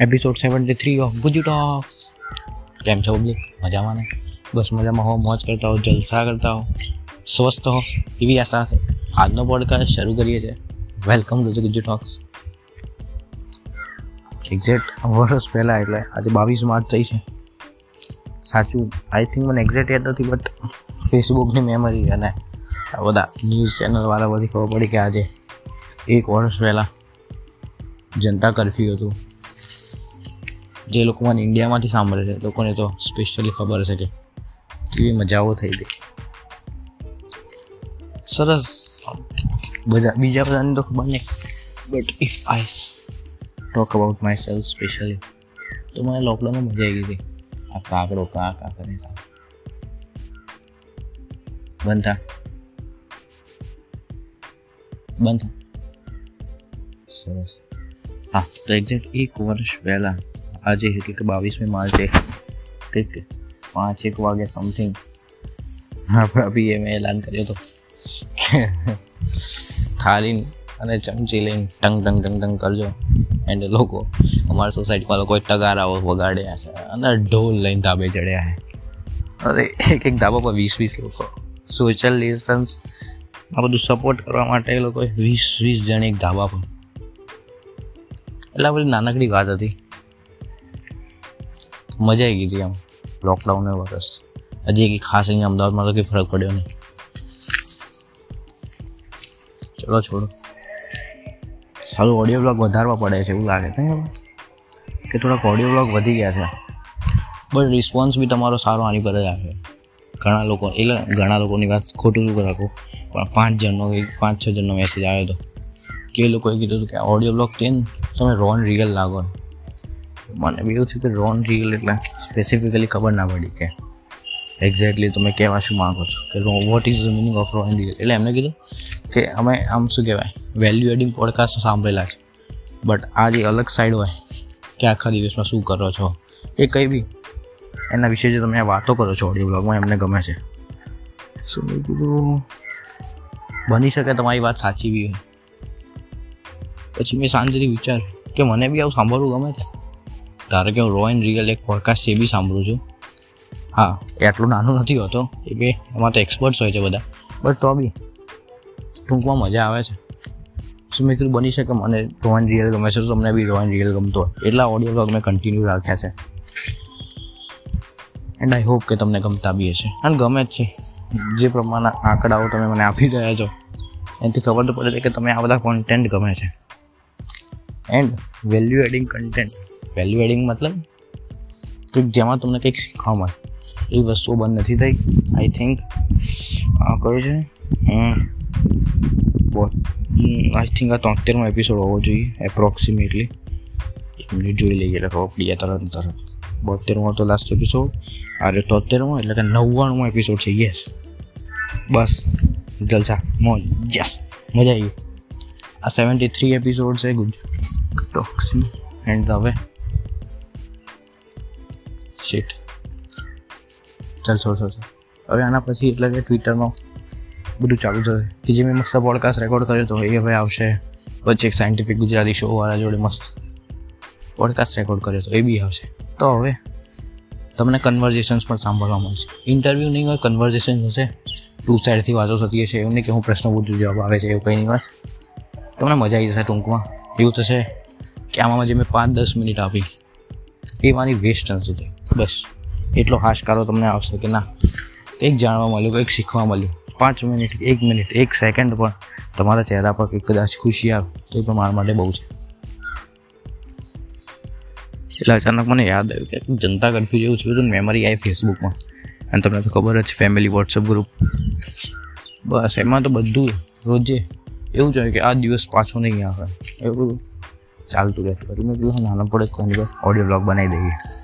Episode seventy three of Guju talks કેમ છો public મજામાં ને? બસ મજામાં હો. મોજ કરતા હો, જલસા કરતા હો. સ્વસ્થ હો. એવી આશા આજનો પોડકાસ્ટ શરૂ કરીએ છીએ. Welcome to Guju talks exact વર્ષ પહેલાં એટલે આજે બાવીસ માર્ચ થઈ છે. સાચું આઈ થિંક મને એક્ઝેક્ટ યાદ નથી બટ ફેસબુકની મેમરી અને આ બધા ન્યૂઝ ચેનલવાળા બધી ખબર પડી કે આજે એક વર્ષ પહેલાં જનતા કરફ્યુ હતું. જે લોકો મને ઇન્ડિયામાંથી સાંભળે છે, લોકોને તો સ્પેશિયલી ખબર છે કે કેવી મજાઓ થઈ હતી સરસ. બધા, બીજા બધાને તો ખબર નહીં. But if I talk about myself specially તો મને લોકડાઉનમાં મજા આવી ગઈ હતી. આ કાકડો કા કા કરે સાહેબ બંધ થા. બંધ થા. સરસ. હા, તો એક્ઝેક્ટ એક વર્ષ પહેલાં આજે એટલે કે બાવીસમી માર્ચે કંઈક પાંચ એક વાગે સમથિંગ આપણા મેં એલાન કર્યો હતો કે થાળી અને ચમચી લઈને ટંગ ટંગ ટંગ ટંગ કરજો. એન્ડ લોકો અમારા સોસાયટીમાં લોકોએ તગારાઓ વગાડ્યા છે અને ઢોલ લઈને ધાબે ચડ્યા છે. અરે એક એક ધાબા પર વીસ વીસ લોકો. સોશિયલ ડિસ્ટન્સ આ બધું સપોર્ટ કરવા માટે એ લોકોએ વીસ વીસ જણ એક ધાબા પર. એટલે આ બધી નાનકડી વાત હતી. મજા આવી ગઈ હતી આમ લોકડાઉનને વરસ. હજી એક ખાસ અહીંયા અમદાવાદમાં તો કંઈ ફરક પડ્યો નહીં. ચલો છોડો. સારું ઓડિયો બ્લોગ વધારવા પડે છે એવું લાગે છે કે થોડાક ઓડિયો બ્લોગ વધી ગયા છે. બટ રિસ્પોન્સ બી તમારો સારો આની પર જ આવે. ઘણા લોકો, એટલે ઘણા લોકોની વાત ખોટું શું રાખું, પણ પાંચ જણનો પાંચ છ જણનો મેસેજ આવ્યો હતો કે લોકોએ કીધું હતું કે ઓડિયો બ્લોગ તેમ તમે રોન રિયલ લાગો. મને બી એવું થયું કે રોન રિયલ એટલે સ્પેસિફિકલી ખબર ના પડી કે એક્ઝેક્ટલી તમે કહેવા શું માગો છો. કે what is the meaning of raw and real એટલે એમને કીધું કે અમે આમ શું કહેવાય વેલ્યુ એડિંગ પોડકાસ્ટ સાંભળેલા છે બટ આ જે અલગ સાઈડ હોય, કે આખા દિવસમાં શું કરો છો, એ કંઈ બી, એના વિશે જે તમે વાતો કરો છો ઓડિયો બ્લોગમાં એમને ગમે છે. શું મેં કીધું, બની શકે તમારી વાત સાચી બી હોય. પછી મેં શાંતિથી વિચાર કે મને બી આવું સાંભળવું ગમે છે. ધારો કે હું રો એન્ડ રિયલ એક પોડકાસ્ટ એ બી સાંભળું છું. હા એટલું નાનું નથી હોતો, એ બે એમાં તો એક્સપર્ટ્સ હોય છે બધા. બટ તો બી, ટૂંકમાં મજા આવે છે. શું મેં કીધું, બની શકે મને રો એન્ડ રિયલ ગમે છે, તો તમને બી રો એન્ડ રિયલ ગમતો હોય. એટલા ઓડિયો બ્લોગ મેં કન્ટિન્યુ રાખ્યા છે. એન્ડ આઈ હોપ કે તમને ગમતા બી હશે. અને ગમે જ છે. જે પ્રમાણના આંકડાઓ તમે મને આપી રહ્યા છો, એનાથી ખબર તો પડે છે કે તમે આ બધા કોન્ટેન્ટ ગમે છે. And value adding content value adding મતલબ કે જેમાં તમને કંઈક શીખવા મળે. એ વસ્તુઓ બંધ નથી થઈ. આઈ થિંક કયું છે? આઈ થિંક આ તોતેરમો એપિસોડ હોવો જોઈએ એપ્રોક્સિમેટલી એક મિનિટ જોઈ લઈએ, એટલે જાય તરત તરત. બોતેરમો તો લાસ્ટ એપિસોડ અરે તોતેરમો, એટલે કે નવ્વાણુંમો એપિસોડ છે યસ બસ, જલસા, મોજ યસ મજા આવી આ સેવન્ટી થ્રી એપિસોડ છે ગુજ એન્ડ હવે શીટ ચાલ, છોડ છોડ હવે આના પછી એટલે કે ટ્વિટરમાં બધું ચાલુ થશે. કે જે મેં મસ્ત પોડકાસ્ટ રેકોર્ડ કર્યો હતો એ હવે આવશે. પછી એક સાયન્ટિફિક ગુજરાતી શોવાળા જોડે મસ્ત પોડકાસ્ટ રેકોર્ડ કર્યો હતો એ બી આવશે. તો હવે તમને કન્વર્ઝેશન્સ પણ સાંભળવા મળશે. ઇન્ટરવ્યૂ નહીં હોય કન્વર્ઝેશન હશે. ટુ સાઈડથી વાતો થતી હશે. એવું નહીં કે હું પ્રશ્ન પૂછું, જવાબ આવે છે, એવું કંઈ નહીં હોય. તમને મજા આવી જશે ટૂંકમાં. એવું થશે કે આમાં જે મેં પાંચ દસ મિનિટ આપી એ મારી વેસ્ટ નથી થઈ. બસ. એટલો હાશકારો તમને આવશે કે ના. કંઈક જાણવા મળ્યું, કંઈક શીખવા મળ્યું. પાંચ મિનિટ, એક મિનિટ, એક સેકન્ડ પણ તમારા ચહેરા પર કંઈક કદાચ ખુશી આવે, તો એ પણ મારા માટે બહુ છે. એટલે અચાનક મને યાદ આવ્યું કે જનતા કરફ્યુ જેવું થયું હતું મેમરી આવી ફેસબુકમાં. અને તમને તો ખબર જ ફેમિલી વોટ્સઅપ ગ્રુપ બસ, એમાં તો બધું રોજે એવું જ હોય કે આ દિવસ પાછો નહીં આવે. એવું બધું ચાલતું રહેતું હતું મેં કીધું નાનો પડે જ ઓડિયો બ્લોગ બનાવી દઈએ.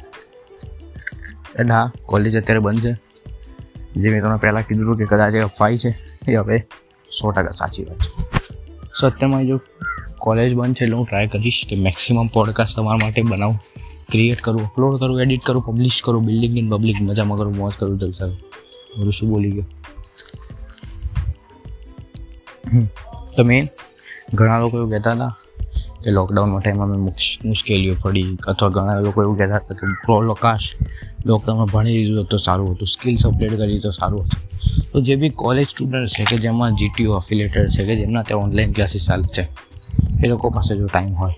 એટલે હા કોલેજ અત્યારે બંધ છે. જે મેં તમને પહેલાં કીધું હતું કે કદાચ એ અફવાઈ છે, એ હવે સો ટકા સાચી વાત છે. સત્યમાં જો કોલેજ બંધ છે એટલે હું ટ્રાય કરીશ કે મેક્સિમમ પોડકાસ્ટ તમારા માટે બનાવું. ક્રિએટ કરું અપલોડ કરું એડિટ કરું પબ્લિશ કરું બિલ્ડિંગ ઇન પબ્લિક મજામાં કરું, મોજ કરું, જલસા બધું શું બોલી ગયો? તો મેન ઘણા લોકો એવું કહેતા હતા કે લોકડાઉનમાં ટાઈમ અમે મુશ્કેલીઓ પડી અથવા ઘણા લોકો એવું કહેતા હતા કે પ્રકાશ લોકડાઉનમાં ભણી લીધું તો સારું હતું. સ્કિલ્સ અપડેટ કરી તો સારું હતું. તો જે બી કોલેજ સ્ટુડન્ટ છે કે જેમાં જીટીઓ અફિલેટેડ છે કે જેમના ત્યાં ઓનલાઈન ક્લાસીસ ચાલે છે, એ લોકો પાસે જો ટાઈમ હોય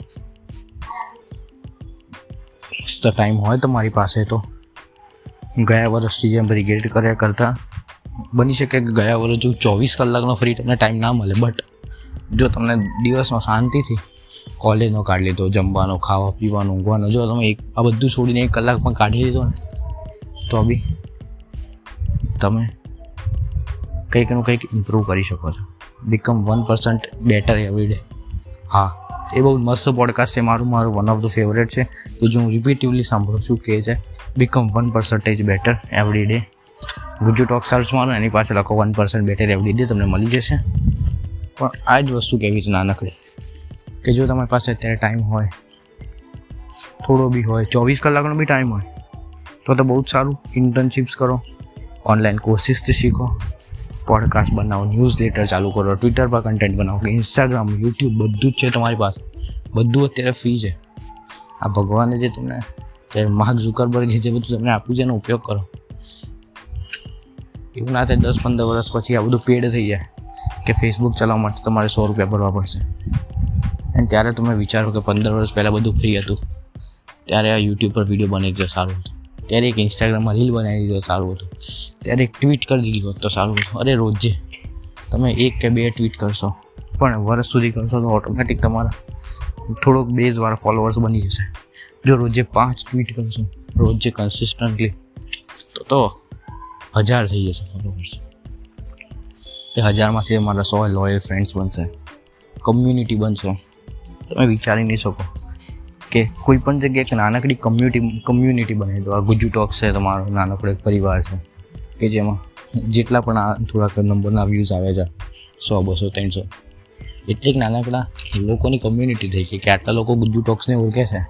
તો ટાઈમ હોય તમારી પાસે તો. ગયા વર્ષથી જેમ બ્રિગેડ કર્યા કરતાં, બની શકે કે ગયા વર્ષ જો ચોવીસ કલાકનો ફ્રી તમને ટાઈમ ના મળે બટ જો તમને દિવસમાં શાંતિથી કોલેજનો કાઢી લીધો, જમવાનો, ખાવા, પીવાનો, ઊંઘવાનો. જો તમે એક આ બધું છોડીને એક કલાક પણ કાઢી લીધો ને, તો બી તમે કંઈકનું કંઈક ઇમ્પ્રૂવ કરી શકો છો. Become one percent better every day હા, એ બહુ મસ્ત પોડકાસ્ટ છે. મારું મારું વન ઓફ ધ ફેવરેટ છે. તો જો હું રિપીટિવલી સાંભળું છું કે છે become one percentage better every day Guju talk search મારો, એની પાસે લખો one percent better every day તમને મળી જશે. પણ આ જ વસ્તુ કેવી છે નાનકડી? કે જો તમારી પાસે અત્યારે ટાઈમ હોય, થોડો બી હોય, ચોવીસ કલાકનો બી ટાઈમ હોય, તો તો બહુ જ સારું. ઇન્ટર્નશિપ્સ કરો ઓનલાઈન કોર્સિસથી શીખો પોડકાસ્ટ બનાવો ન્યૂઝ લેટર ચાલુ કરો ટ્વિટર પર કન્ટેન્ટ બનાવો, કે ઇન્સ્ટાગ્રામ યુટ્યુબ બધું જ છે તમારી પાસે. બધું અત્યારે ફ્રી છે. આ ભગવાને જે તમને કે માર્ક ઝુકરબર્ગે જે બધું તમને આપ્યું છે એનો ઉપયોગ કરો. એવું ના થાય દસ પંદર વર્ષ પછી આ બધું પેડ થઈ જાય, કે ફેસબુક ચલાવવા માટે તમારે સો રૂપિયા ભરવા પડશે. અને ત્યારે તમે વિચારો કે પંદર વર્ષ પહેલાં બધું ફ્રી હતું. ત્યારે આ યુટ્યુબ પર વીડિયો બની દીધો સારું હતું. ત્યારે એક ઇન્સ્ટાગ્રામમાં રીલ બનાવી દીધો સારું હતું. ત્યારે એક ટ્વીટ કરી દીધી હોત તો સારું હતું. અરે રોજે. તમે એક કે બે ટ્વીટ કરશો. પણ વર્ષ સુધી કરશો તો ઓટોમેટિક તમારા થોડોક બેઝવાળા ફોલોઅર્સ બની જશે. જો રોજે પાંચ ટ્વીટ કરશો, રોજે કન્સિસ્ટન્ટલી તો તો હજાર થઈ જશે ફોલોઅર્સ એ હજારમાંથી અમારા સો લોયલ ફ્રેન્ડ્સ બનશે. કમ્યુનિટી બનશે. તમે વિચારી નહીં શકો. કે કોઈ પણ જગ્યાએ એક નાનકડી કમ્યુનિટી કમ્યુનિટી બનાવી દો આ ગુજુ ટોક્સ છે તમારો, નાનકડો એક પરિવાર છે. કે જેમાં જેટલા પણ આ થોડાક નંબરના વ્યૂઝ આવે છે, સો, બસો, ત્રણસો. એટલે એક નાનકડા લોકોની કમ્યુનિટી થઈ ગઈ કે આટલા લોકો ગુજ્જુ ટોક્સને ઓળખે છે.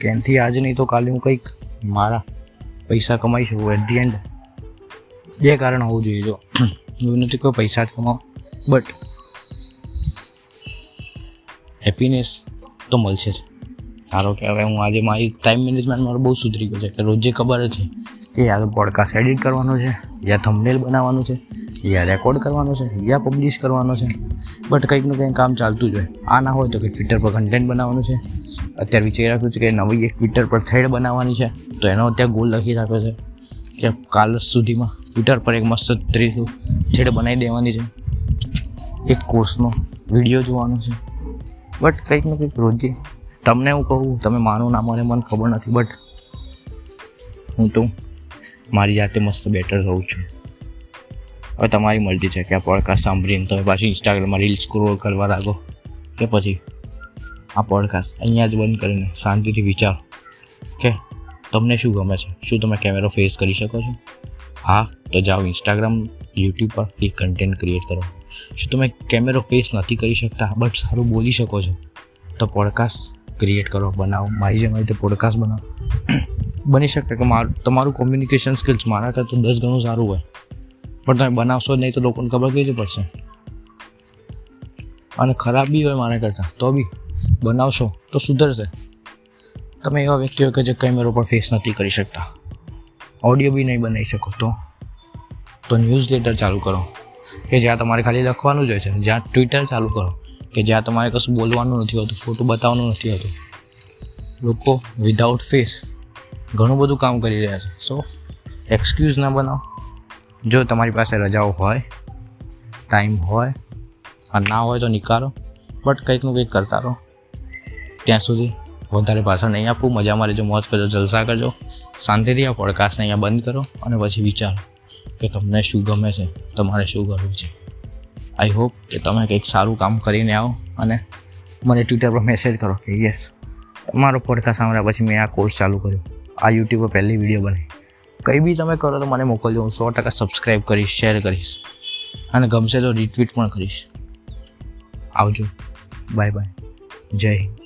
કેનથી આજે નહીં તો કાલે હું કંઈક મારા પૈસા કમાઈ શકું. એટ ધી એન્ડ બે કારણ હોવું જોઈએ. જો એવું નથી કોઈ પૈસા જ કમાવો બટ હેપીનેસ તો મળશે જ. ધારો કે હવે હું આજે મારી ટાઈમ મેનેજમેન્ટ મારો બહુ સુધરી ગયો છે કે રોજે ખબર છે કે યા તો પોડકાસ્ટ એડિટ કરવાનો છે, યા થંબનેલ બનાવવાનું છે, યા રેકોર્ડ કરવાનો છે, યા પબ્લિશ કરવાનો છે. બટ કંઈકનું કંઈક કામ ચાલતું જ હોય. આ ના હોય તો કે ટ્વિટર પર કન્ટેન્ટ બનાવવાનું છે. અત્યારે વિચારી રાખ્યું છે કે નવી એક ટ્વિટર પર થ્રેડ બનાવવાની છે, તો એનો અત્યારે ગોલ લખી રાખ્યો છે કે કાલ સુધીમાં ટ્વિટર પર એક મસ્ત ત્રીજું થ્રેડ બનાવી દેવાની છે. એક કોર્સનો વીડિયો જોવાનો છે. બટ કંઈક ને કંઈક રોજે. તમને હું કહું, તમે માનો ના મને મને ખબર નથી બટ હું તો મારી જાતે મસ્ત બેટર રહું છું. હવે તમારી મરજી છે કે આ પોડકાસ્ટ સાંભળીને તમે પાછી ઇન્સ્ટાગ્રામમાં રીલ સ્ક્રોલ કરવા લાગો કે પછી આ પોડકાસ્ટ અહીંયા જ બંધ કરીને શાંતિથી વિચારો કે તમને શું ગમે છે? શું તમે કેમેરો ફેસ કરી શકો છો? હા, તો જાઓ ઇન્સ્ટાગ્રામ યુટ્યુબ પર કંટેન્ટ ક્રિએટ કરો. શું તમે કેમેરો ફેસ નથી કરી શકતા બટ સારું બોલી શકો છો, તો પોડકાસ્ટ ક્રિએટ કરો, બનાવો. મારી જેમ રીતે પોડકાસ્ટ બનાવો. બની શકે કે મારું, તમારું કોમ્યુનિકેશન સ્કિલ્સ મારા કરતાં દસ ગણું સારું હોય. પણ તમે બનાવશો નહીં તો લોકોને ખબર કેવી રીતે પડશે? અને ખરાબ બી હોય મારા કરતાં, તો બી. બનાવશો તો સુધરશે. તમે એવા વ્યક્તિઓ કે જે કેમેરો પર ફેસ નથી કરી શકતા. ઓડિયો બી નહીં બનાવી શકો તો. તો ન્યૂઝ લેટર ચાલુ કરો. કે જ્યાં તમારે ખાલી લખવાનું જ હોય છે. જ્યાં ટ્વિટર ચાલુ કરો, કે જ્યાં તમારે કશું બોલવાનું નથી હોતું ફોટો બતાવવાનું નથી હોતું. લોકો વિધાઉટ ફેસ ઘણું બધું કામ કરી રહ્યા છે. સો એક્સક્યુઝ ના બનાવો. જો તમારી પાસે રજાઓ હોય ટાઈમ હોય, અને ના હોય તો નિકાળો બટ કંઈકનું કંઈક કરતા રહો. ત્યાં સુધી વધારે પાછળ નહીં આપવું મજા મારે જો મોજ કરજો, જલસા કરજો. શાંતિથી આ પોડકાસ્ટને અહીંયા બંધ કરો, અને પછી વિચારો. કે તમને શું ગમે છે? તમારે શું કરવું છે? આઈ હોપ કે તમે કંઈક સારું કામ કરીને આવો અને મને ટ્વિટર પર મેસેજ કરો કે યસ તમારો પોડકાસ્ટ સાંભળ્યા પછી મેં આ કોર્સ ચાલુ કર્યો. આ યુટ્યુબ પર પહેલી વીડિયો બની કંઈ બી તમે કરો તો મને મોકલજો, હું સો ટકા સબસ્ક્રાઈબ કરીશ શેર કરીશ અને ગમશે તો રિટ્વીટ પણ કરીશ. આવજો. બાય બાય જય હિન્દ.